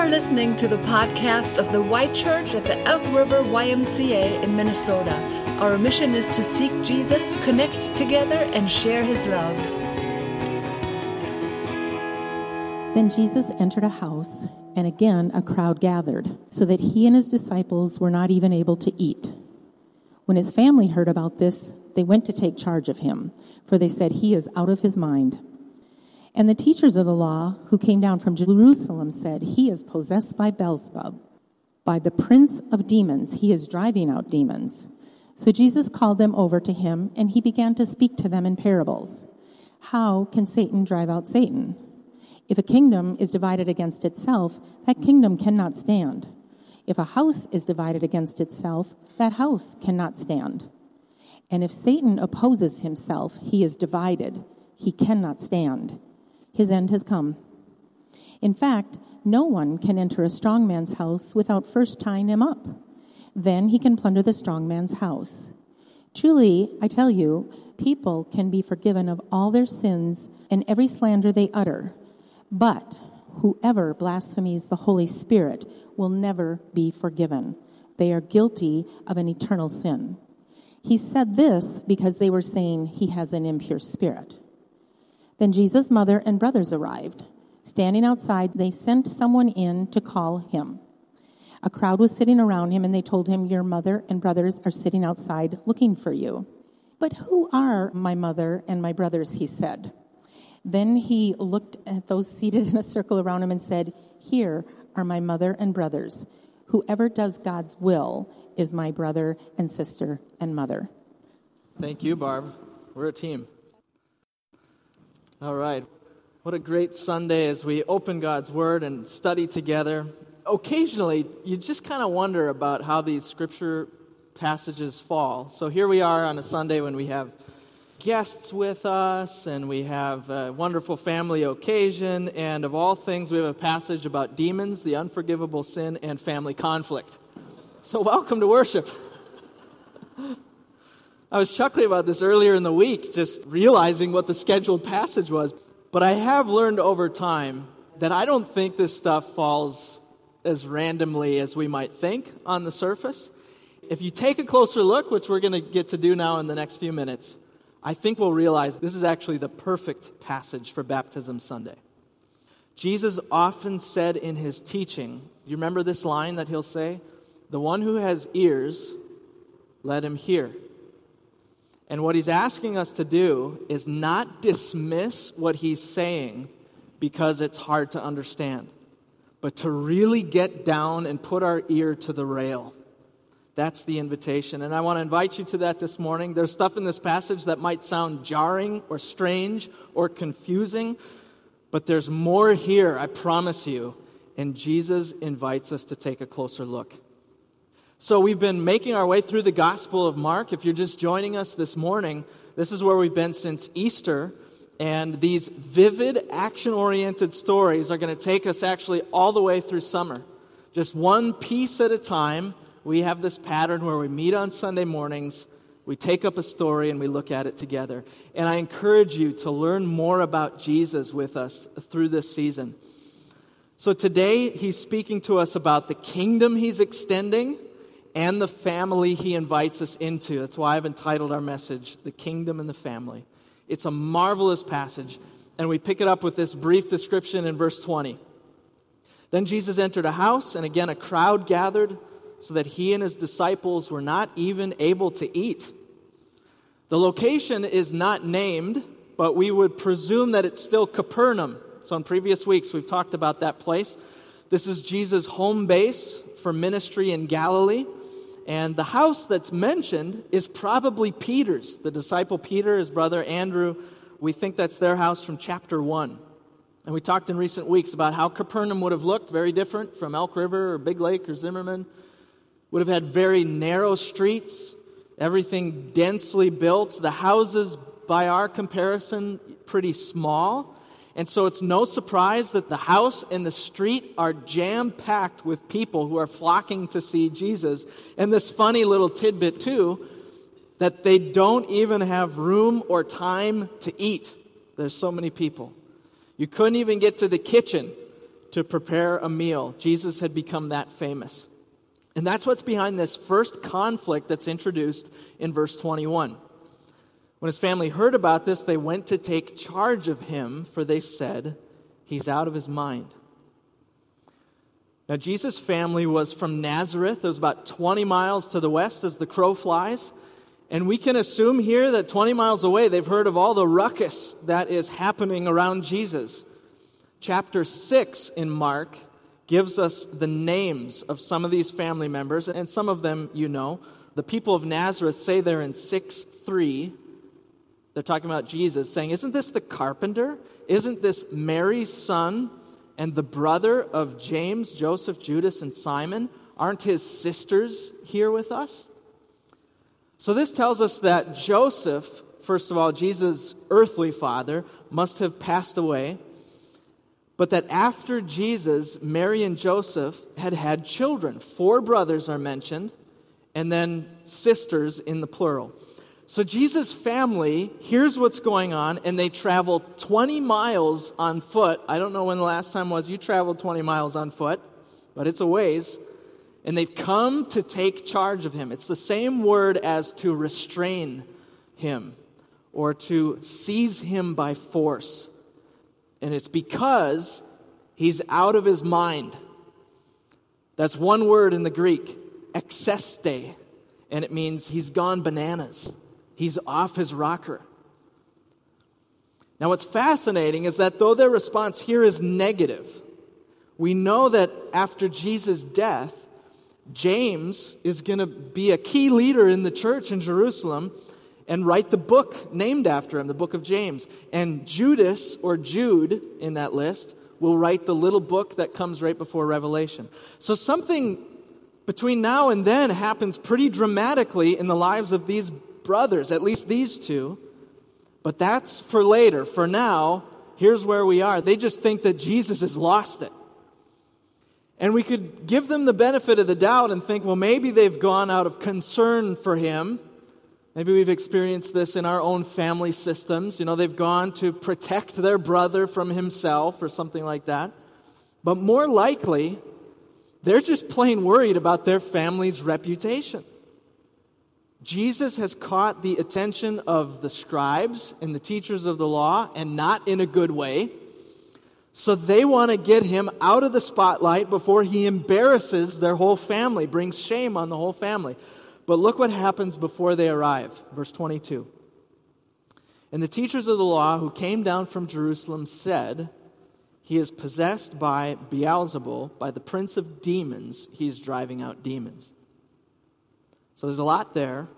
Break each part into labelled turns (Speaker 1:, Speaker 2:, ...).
Speaker 1: are listening to the podcast of the Y Church at the Elk River YMCA in Minnesota. Our mission is to seek Jesus, connect together, and share his love.
Speaker 2: Then Jesus entered a house, and again a crowd gathered, so that he and his disciples were not even able to eat. When his family heard about this, they went to take charge of him, for they said, He is out of his mind. And the teachers of the law who came down from Jerusalem said, He is possessed by Beelzebub. By the prince of demons, he is driving out demons. So Jesus called them over to him, and he began to speak to them in parables. How can Satan drive out Satan? If a kingdom is divided against itself, that kingdom cannot stand. If a house is divided against itself, that house cannot stand. And if Satan opposes himself, he is divided. He cannot stand his end has come. In fact, no one can enter a strong man's house without first tying him up. Then he can plunder the strong man's house. Truly, I tell you, people can be forgiven of all their sins and every slander they utter. But whoever blasphemies the Holy Spirit will never be forgiven. They are guilty of an eternal sin. He said this because they were saying he has an impure spirit. Then Jesus' mother and brothers arrived. Standing outside, they sent someone in to call him. A crowd was sitting around him, and they told him, Your mother and brothers are sitting outside looking for you. But who are my mother and my brothers? He said. Then he looked at those seated in a circle around him and said, Here are my mother and brothers. Whoever does God's will is my brother and sister and mother.
Speaker 3: Thank you, Barb. We're a team. All right. What a great Sunday as we open God's Word and study together. Occasionally, you just kind of wonder about how these scripture passages fall. So here we are on a Sunday when we have guests with us and we have a wonderful family occasion. And of all things, we have a passage about demons, the unforgivable sin, and family conflict. So, welcome to worship. I was chuckling about this earlier in the week, just realizing what the scheduled passage was. But I have learned over time that I don't think this stuff falls as randomly as we might think on the surface. If you take a closer look, which we're going to get to do now in the next few minutes, I think we'll realize this is actually the perfect passage for Baptism Sunday. Jesus often said in his teaching, you remember this line that he'll say? The one who has ears, let him hear. And what he's asking us to do is not dismiss what he's saying because it's hard to understand, but to really get down and put our ear to the rail. That's the invitation. And I want to invite you to that this morning. There's stuff in this passage that might sound jarring or strange or confusing, but there's more here, I promise you. And Jesus invites us to take a closer look. So, we've been making our way through the Gospel of Mark. If you're just joining us this morning, this is where we've been since Easter. And these vivid, action oriented stories are going to take us actually all the way through summer. Just one piece at a time. We have this pattern where we meet on Sunday mornings, we take up a story, and we look at it together. And I encourage you to learn more about Jesus with us through this season. So, today, he's speaking to us about the kingdom he's extending and the family he invites us into. That's why I've entitled our message, The Kingdom and the Family. It's a marvelous passage, and we pick it up with this brief description in verse 20. Then Jesus entered a house, and again a crowd gathered, so that he and his disciples were not even able to eat. The location is not named, but we would presume that it's still Capernaum. So, in previous weeks, we've talked about that place. This is Jesus' home base for ministry in Galilee. And the house that's mentioned is probably Peter's, the disciple Peter, his brother Andrew. We think that's their house from chapter 1. And we talked in recent weeks about how Capernaum would have looked very different from Elk River or Big Lake or Zimmerman. Would have had very narrow streets, everything densely built. The houses, by our comparison, pretty small. And so it's no surprise that the house and the street are jam packed with people who are flocking to see Jesus. And this funny little tidbit, too, that they don't even have room or time to eat. There's so many people. You couldn't even get to the kitchen to prepare a meal. Jesus had become that famous. And that's what's behind this first conflict that's introduced in verse 21. When his family heard about this, they went to take charge of him, for they said, He's out of his mind. Now, Jesus' family was from Nazareth. It was about 20 miles to the west as the crow flies. And we can assume here that 20 miles away, they've heard of all the ruckus that is happening around Jesus. Chapter 6 in Mark gives us the names of some of these family members, and some of them you know. The people of Nazareth say they're in 6 3. They're talking about Jesus, saying, Isn't this the carpenter? Isn't this Mary's son and the brother of James, Joseph, Judas, and Simon? Aren't his sisters here with us? So this tells us that Joseph, first of all, Jesus' earthly father, must have passed away, but that after Jesus, Mary and Joseph had had children. Four brothers are mentioned, and then sisters in the plural. So Jesus' family hears what's going on, and they travel 20 miles on foot. I don't know when the last time was you traveled 20 miles on foot, but it's a ways and they've come to take charge of him. It's the same word as to restrain him or to seize him by force. And it's because he's out of his mind. That's one word in the Greek, exeste, and it means he's gone bananas. He's off his rocker. Now, what's fascinating is that though their response here is negative, we know that after Jesus' death, James is going to be a key leader in the church in Jerusalem and write the book named after him, the book of James. And Judas, or Jude in that list, will write the little book that comes right before Revelation. So something between now and then happens pretty dramatically in the lives of these brothers, at least these two. But that's for later. For now, here's where we are. They just think that Jesus has lost it. And we could give them the benefit of the doubt and think, well, maybe they've gone out of concern for him. Maybe we've experienced this in our own family systems. You know, they've gone to protect their brother from himself or something like that. But more likely, they're just plain worried about their family's reputation. Jesus has caught the attention of the scribes and the teachers of the law, and not in a good way. So they want to get him out of the spotlight before he embarrasses their whole family, brings shame on the whole family. But look what happens before they arrive. Verse 22. And the teachers of the law who came down from Jerusalem said, He is possessed by Beelzebul, by the prince of demons, he's driving out demons. So there's a lot there.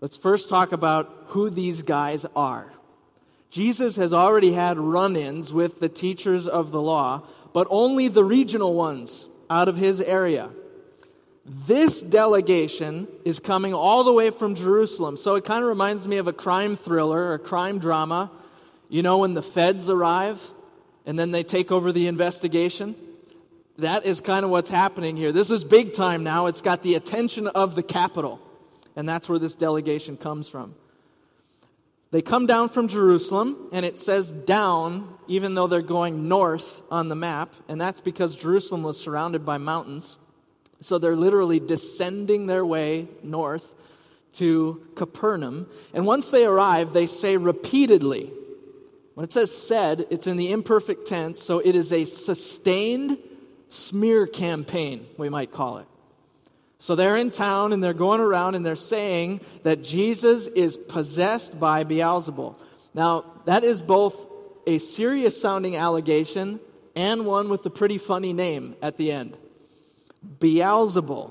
Speaker 3: Let's first talk about who these guys are. Jesus has already had run ins with the teachers of the law, but only the regional ones out of his area. This delegation is coming all the way from Jerusalem. So it kind of reminds me of a crime thriller or a crime drama. You know, when the feds arrive and then they take over the investigation? That is kind of what's happening here. This is big time now. It's got the attention of the capital. And that's where this delegation comes from. They come down from Jerusalem, and it says down, even though they're going north on the map, and that's because Jerusalem was surrounded by mountains. So they're literally descending their way north to Capernaum. And once they arrive, they say repeatedly, when it says said, it's in the imperfect tense, so it is a sustained smear campaign, we might call it. So they're in town and they're going around and they're saying that Jesus is possessed by Beelzebul. Now, that is both a serious sounding allegation and one with a pretty funny name at the end. Beelzebul.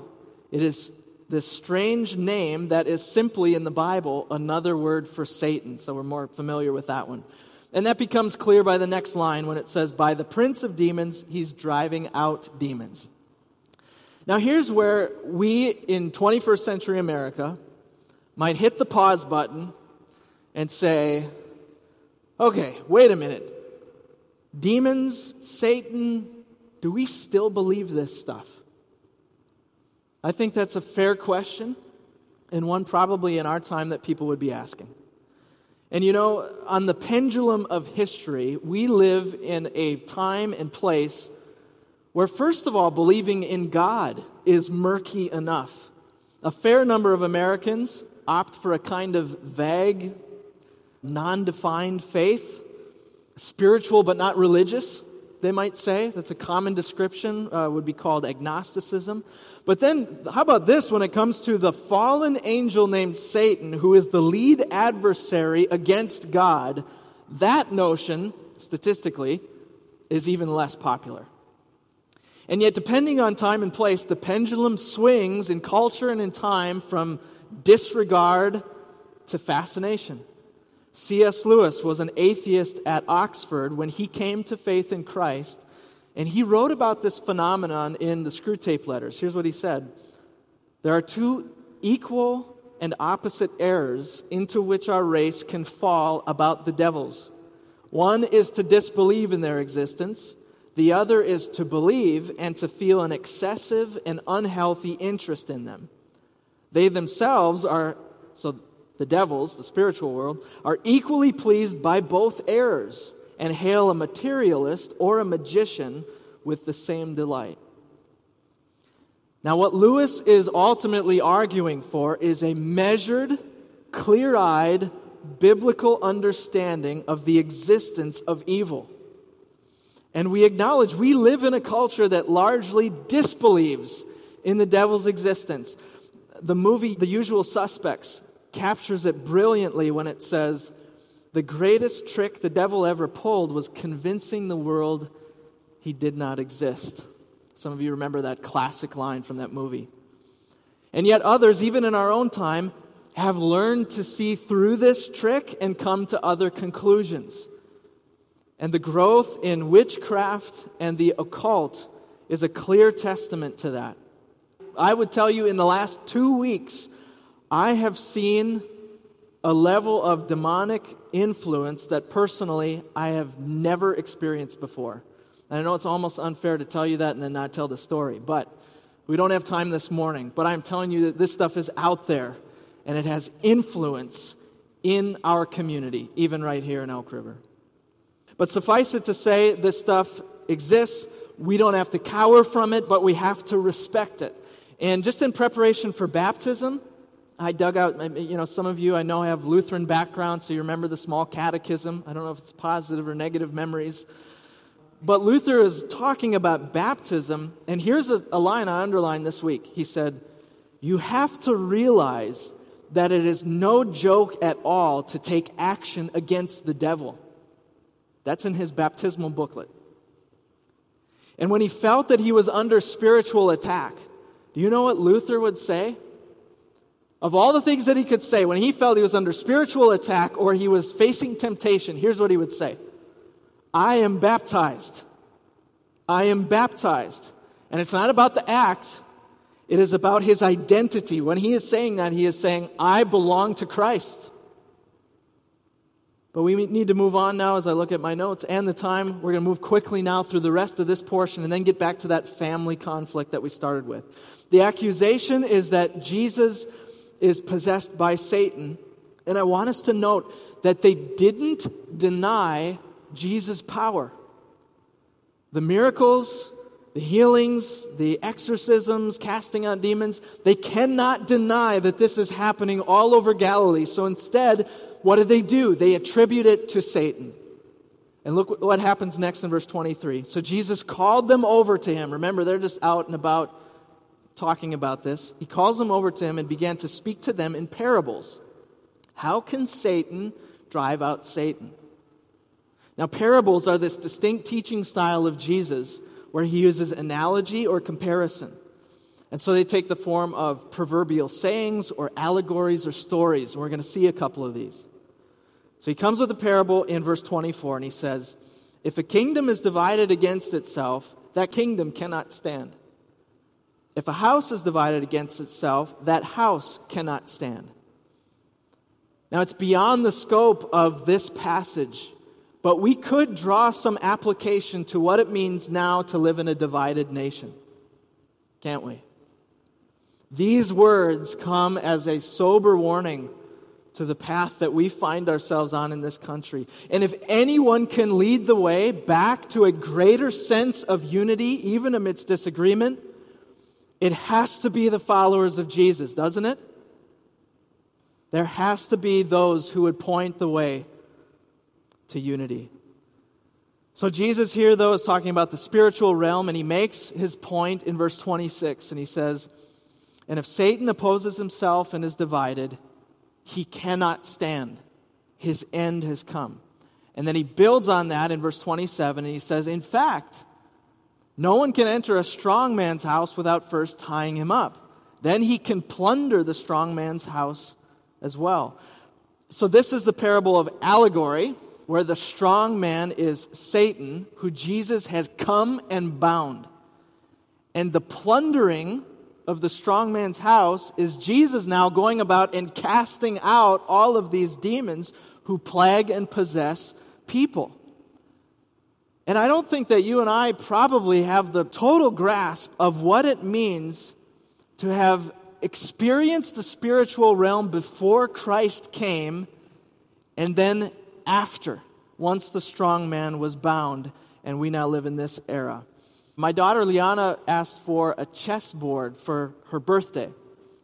Speaker 3: It is this strange name that is simply in the Bible another word for Satan. So we're more familiar with that one. And that becomes clear by the next line when it says, By the prince of demons, he's driving out demons. Now, here's where we in 21st century America might hit the pause button and say, okay, wait a minute. Demons, Satan, do we still believe this stuff? I think that's a fair question, and one probably in our time that people would be asking. And you know, on the pendulum of history, we live in a time and place where, first of all, believing in God is murky enough. A fair number of Americans opt for a kind of vague, non defined faith, spiritual but not religious, they might say. That's a common description, uh, would be called agnosticism. But then, how about this when it comes to the fallen angel named Satan, who is the lead adversary against God? That notion, statistically, is even less popular. And yet, depending on time and place, the pendulum swings in culture and in time from disregard to fascination. C.S. Lewis was an atheist at Oxford when he came to faith in Christ, and he wrote about this phenomenon in the Screwtape Letters. Here's what he said There are two equal and opposite errors into which our race can fall about the devils. One is to disbelieve in their existence, the other is to believe and to feel an excessive and unhealthy interest in them. They themselves are, so the devils, the spiritual world, are equally pleased by both errors and hail a materialist or a magician with the same delight. Now, what Lewis is ultimately arguing for is a measured, clear eyed, biblical understanding of the existence of evil. And we acknowledge we live in a culture that largely disbelieves in the devil's existence the movie The Usual Suspects captures it brilliantly when it says, The greatest trick the devil ever pulled was convincing the world he did not exist. Some of you remember that classic line from that movie. And yet, others, even in our own time, have learned to see through this trick and come to other conclusions. And the growth in witchcraft and the occult is a clear testament to that. I would tell you in the last two weeks, I have seen a level of demonic influence that personally I have never experienced before. And I know it's almost unfair to tell you that and then not tell the story, but we don't have time this morning. But I'm telling you that this stuff is out there and it has influence in our community, even right here in Elk River. But suffice it to say, this stuff exists. We don't have to cower from it, but we have to respect it. And just in preparation for baptism, I dug out, you know, some of you I know have Lutheran background, so you remember the small catechism. I don't know if it's positive or negative memories. But Luther is talking about baptism, and here's a, a line I underlined this week. He said, You have to realize that it is no joke at all to take action against the devil. That's in his baptismal booklet. And when he felt that he was under spiritual attack, do you know what Luther would say? Of all the things that he could say, when he felt he was under spiritual attack or he was facing temptation, here's what he would say I am baptized. I am baptized. And it's not about the act, it is about his identity. When he is saying that, he is saying, I belong to Christ. But we need to move on now as I look at my notes and the time. We're going to move quickly now through the rest of this portion and then get back to that family conflict that we started with. The accusation is that Jesus is possessed by Satan. And I want us to note that they didn't deny Jesus' power. The miracles, the healings, the exorcisms, casting out demons, they cannot deny that this is happening all over Galilee. So instead, what do they do? They attribute it to Satan. And look what happens next in verse 23. So Jesus called them over to him. Remember, they're just out and about talking about this, he calls them over to him and began to speak to them in parables. How can Satan drive out Satan? Now, parables are this distinct teaching style of Jesus where he uses analogy or comparison. And so they take the form of proverbial sayings or allegories or stories. And we're going to see a couple of these. So he comes with a parable in verse 24 and he says, If a kingdom is divided against itself, that kingdom cannot stand. If a house is divided against itself, that house cannot stand. Now, it's beyond the scope of this passage, but we could draw some application to what it means now to live in a divided nation. Can't we? These words come as a sober warning to the path that we find ourselves on in this country. And if anyone can lead the way back to a greater sense of unity, even amidst disagreement, it has to be the followers of Jesus, doesn't it? There has to be those who would point the way to unity. So, Jesus here, though, is talking about the spiritual realm, and he makes his point in verse 26, and he says, And if Satan opposes himself and is divided, he cannot stand. His end has come. And then he builds on that in verse 27, and he says, In fact, no one can enter a strong man's house without first tying him up. Then he can plunder the strong man's house as well. So, this is the parable of allegory, where the strong man is Satan, who Jesus has come and bound. And the plundering of the strong man's house is Jesus now going about and casting out all of these demons who plague and possess people. And I don't think that you and I probably have the total grasp of what it means to have experienced the spiritual realm before Christ came and then after, once the strong man was bound, and we now live in this era. My daughter Liana asked for a chessboard for her birthday.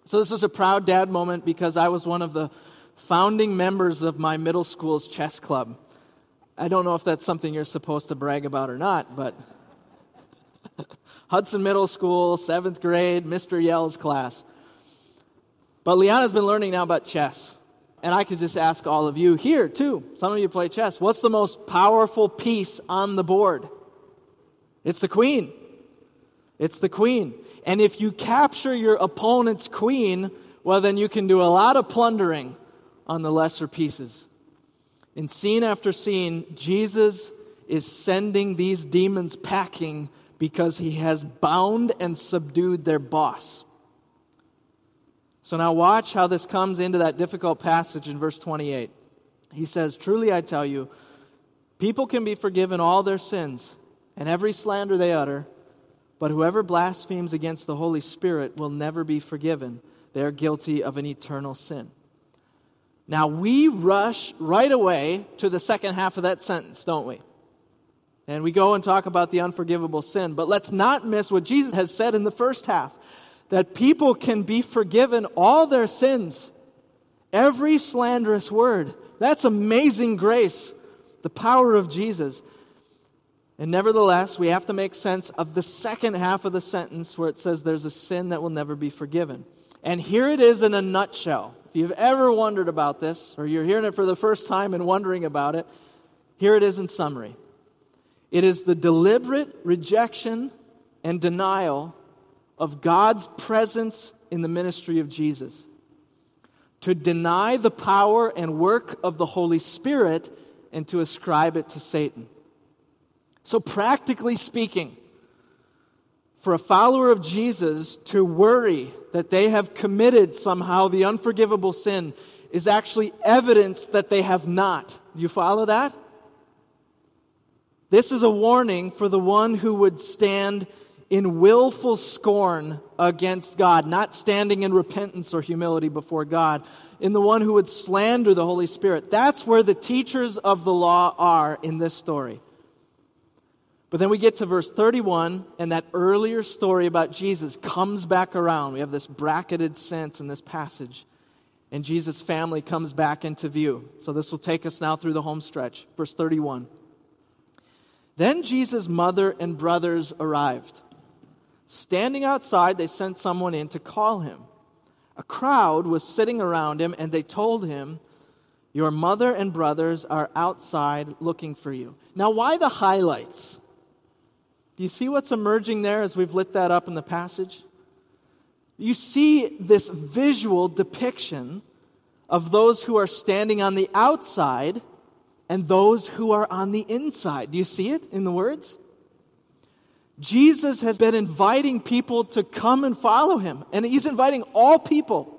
Speaker 3: So this was a proud dad moment because I was one of the founding members of my middle school's chess club. I don't know if that's something you're supposed to brag about or not, but Hudson Middle School, seventh grade, Mr. Yell's class. But Liana's been learning now about chess. And I could just ask all of you here, too. Some of you play chess. What's the most powerful piece on the board? It's the queen. It's the queen. And if you capture your opponent's queen, well, then you can do a lot of plundering on the lesser pieces. In scene after scene, Jesus is sending these demons packing because he has bound and subdued their boss. So now watch how this comes into that difficult passage in verse 28. He says, Truly I tell you, people can be forgiven all their sins and every slander they utter, but whoever blasphemes against the Holy Spirit will never be forgiven. They are guilty of an eternal sin. Now we rush right away to the second half of that sentence, don't we? And we go and talk about the unforgivable sin. But let's not miss what Jesus has said in the first half that people can be forgiven all their sins. Every slanderous word. That's amazing grace, the power of Jesus. And nevertheless, we have to make sense of the second half of the sentence where it says there's a sin that will never be forgiven. And here it is in a nutshell. If you've ever wondered about this, or you're hearing it for the first time and wondering about it, here it is in summary. It is the deliberate rejection and denial of God's presence in the ministry of Jesus. To deny the power and work of the Holy Spirit and to ascribe it to Satan. So, practically speaking, for a follower of Jesus to worry that they have committed somehow the unforgivable sin is actually evidence that they have not. You follow that? This is a warning for the one who would stand in willful scorn against God, not standing in repentance or humility before God, in the one who would slander the Holy Spirit. That's where the teachers of the law are in this story. But then we get to verse 31, and that earlier story about Jesus comes back around. We have this bracketed sense in this passage, and Jesus' family comes back into view. So this will take us now through the home stretch. Verse 31. Then Jesus' mother and brothers arrived. Standing outside, they sent someone in to call him. A crowd was sitting around him, and they told him, Your mother and brothers are outside looking for you. Now, why the highlights? Do you see what's emerging there as we've lit that up in the passage? You see this visual depiction of those who are standing on the outside and those who are on the inside. Do you see it in the words? Jesus has been inviting people to come and follow him, and he's inviting all people.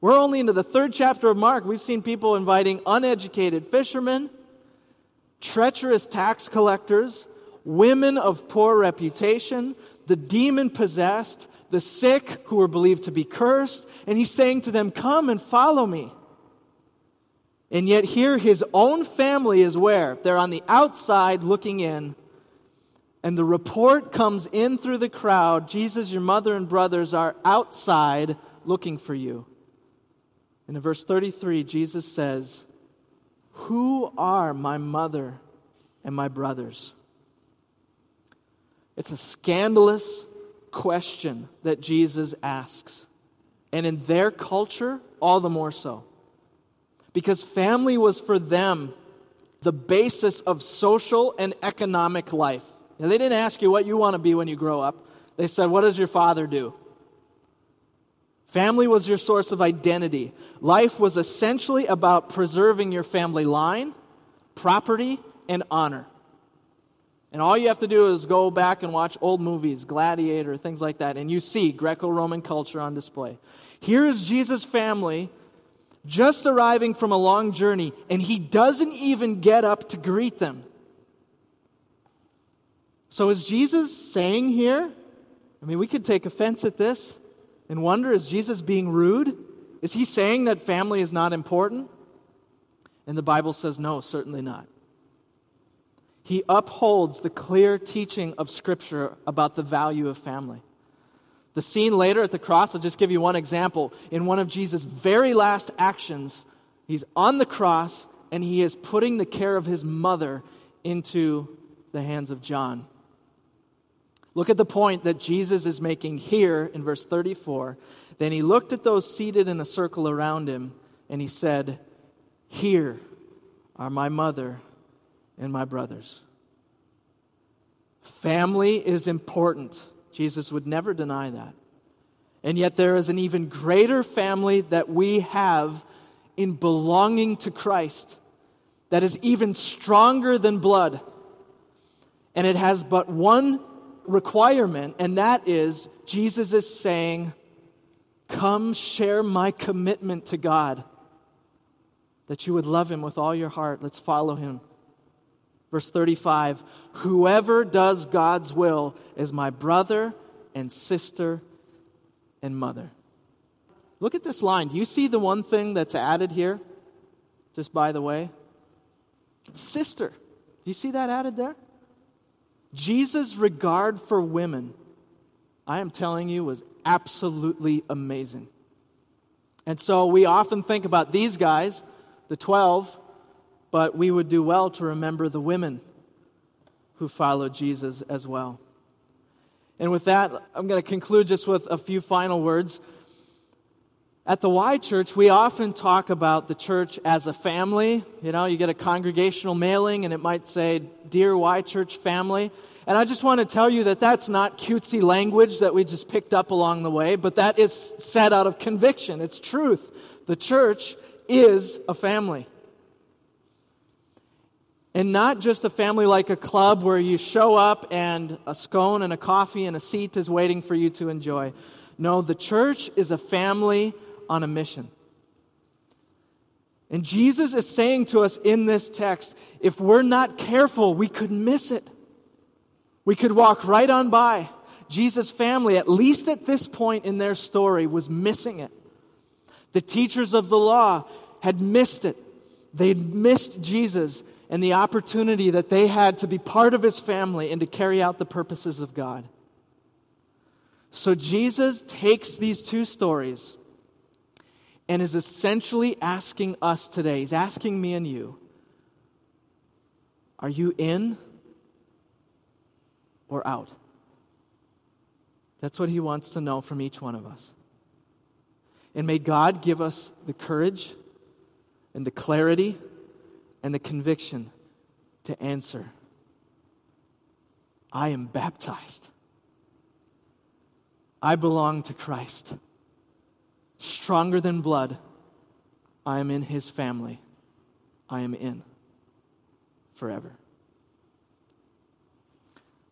Speaker 3: We're only into the third chapter of Mark. We've seen people inviting uneducated fishermen, treacherous tax collectors, women of poor reputation, the demon possessed, the sick who were believed to be cursed, and he's saying to them, Come and follow me. And yet, here, his own family is where? They're on the outside looking in. And the report comes in through the crowd Jesus, your mother and brothers are outside looking for you. And in verse 33, Jesus says, Who are my mother and my brothers? It's a scandalous question that Jesus asks. And in their culture, all the more so. Because family was for them the basis of social and economic life. Now, they didn't ask you what you want to be when you grow up. They said, What does your father do? Family was your source of identity. Life was essentially about preserving your family line, property, and honor. And all you have to do is go back and watch old movies, Gladiator, things like that, and you see Greco Roman culture on display. Here is Jesus' family just arriving from a long journey, and he doesn't even get up to greet them. So, is Jesus saying here? I mean, we could take offense at this and wonder is Jesus being rude? Is he saying that family is not important? And the Bible says no, certainly not. He upholds the clear teaching of Scripture about the value of family. The scene later at the cross, I'll just give you one example. In one of Jesus' very last actions, he's on the cross and he is putting the care of his mother into the hands of John. Look at the point that Jesus is making here in verse 34. Then he looked at those seated in a circle around him and he said, Here are my mother and my brothers. Family is important. Jesus would never deny that. And yet, there is an even greater family that we have in belonging to Christ that is even stronger than blood. And it has but one requirement, and that is Jesus is saying, Come share my commitment to God, that you would love him with all your heart. Let's follow him. Verse 35 Whoever does God's will is my brother and sister and mother. Look at this line. Do you see the one thing that's added here? Just by the way? Sister. Do you see that added there? Jesus' regard for women, I am telling you, was absolutely amazing. And so we often think about these guys, the 12, but we would do well to remember the women who followed Jesus as well. And with that, I'm going to conclude just with a few final words. At the Y Church, we often talk about the church as a family. You know, you get a congregational mailing and it might say, Dear Y Church family. And I just want to tell you that that's not cutesy language that we just picked up along the way, but that is said out of conviction. It's truth. The church is a family. And not just a family like a club where you show up and a scone and a coffee and a seat is waiting for you to enjoy. No, the church is a family on a mission. And Jesus is saying to us in this text if we're not careful, we could miss it. We could walk right on by. Jesus' family, at least at this point in their story, was missing it. The teachers of the law had missed it. They'd missed Jesus and the opportunity that they had to be part of his family and to carry out the purposes of God. So Jesus takes these two stories and is essentially asking us today, he's asking me and you, are you in or out? That's what he wants to know from each one of us. And may God give us the courage and the clarity and the conviction to answer I am baptized. I belong to Christ stronger than blood. I am in his family. I am in forever.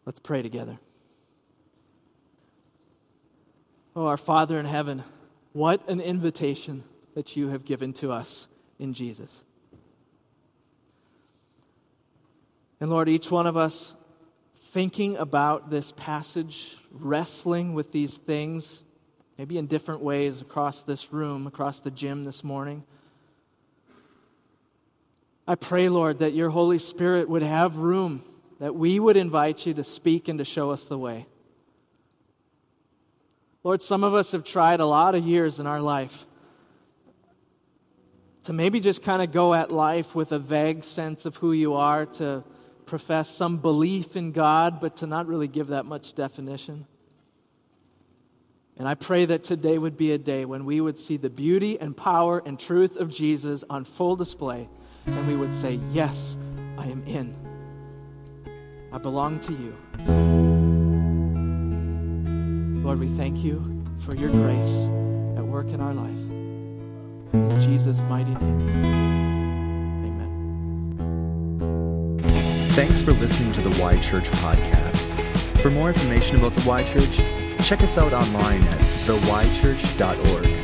Speaker 3: Let's pray together. Oh, our Father in heaven, what an invitation that you have given to us in Jesus. And Lord, each one of us thinking about this passage, wrestling with these things, maybe in different ways across this room, across the gym this morning. I pray, Lord, that your Holy Spirit would have room, that we would invite you to speak and to show us the way. Lord, some of us have tried a lot of years in our life to maybe just kind of go at life with a vague sense of who you are, to profess some belief in God, but to not really give that much definition. And I pray that today would be a day when we would see the beauty and power and truth of Jesus on full display, and we would say, Yes, I am in. I belong to you. Lord, we thank you for your grace at work in our life. In Jesus' mighty name.
Speaker 4: Thanks for listening to the Y Church podcast. For more information about the Y Church, check us out online at theychurch.org.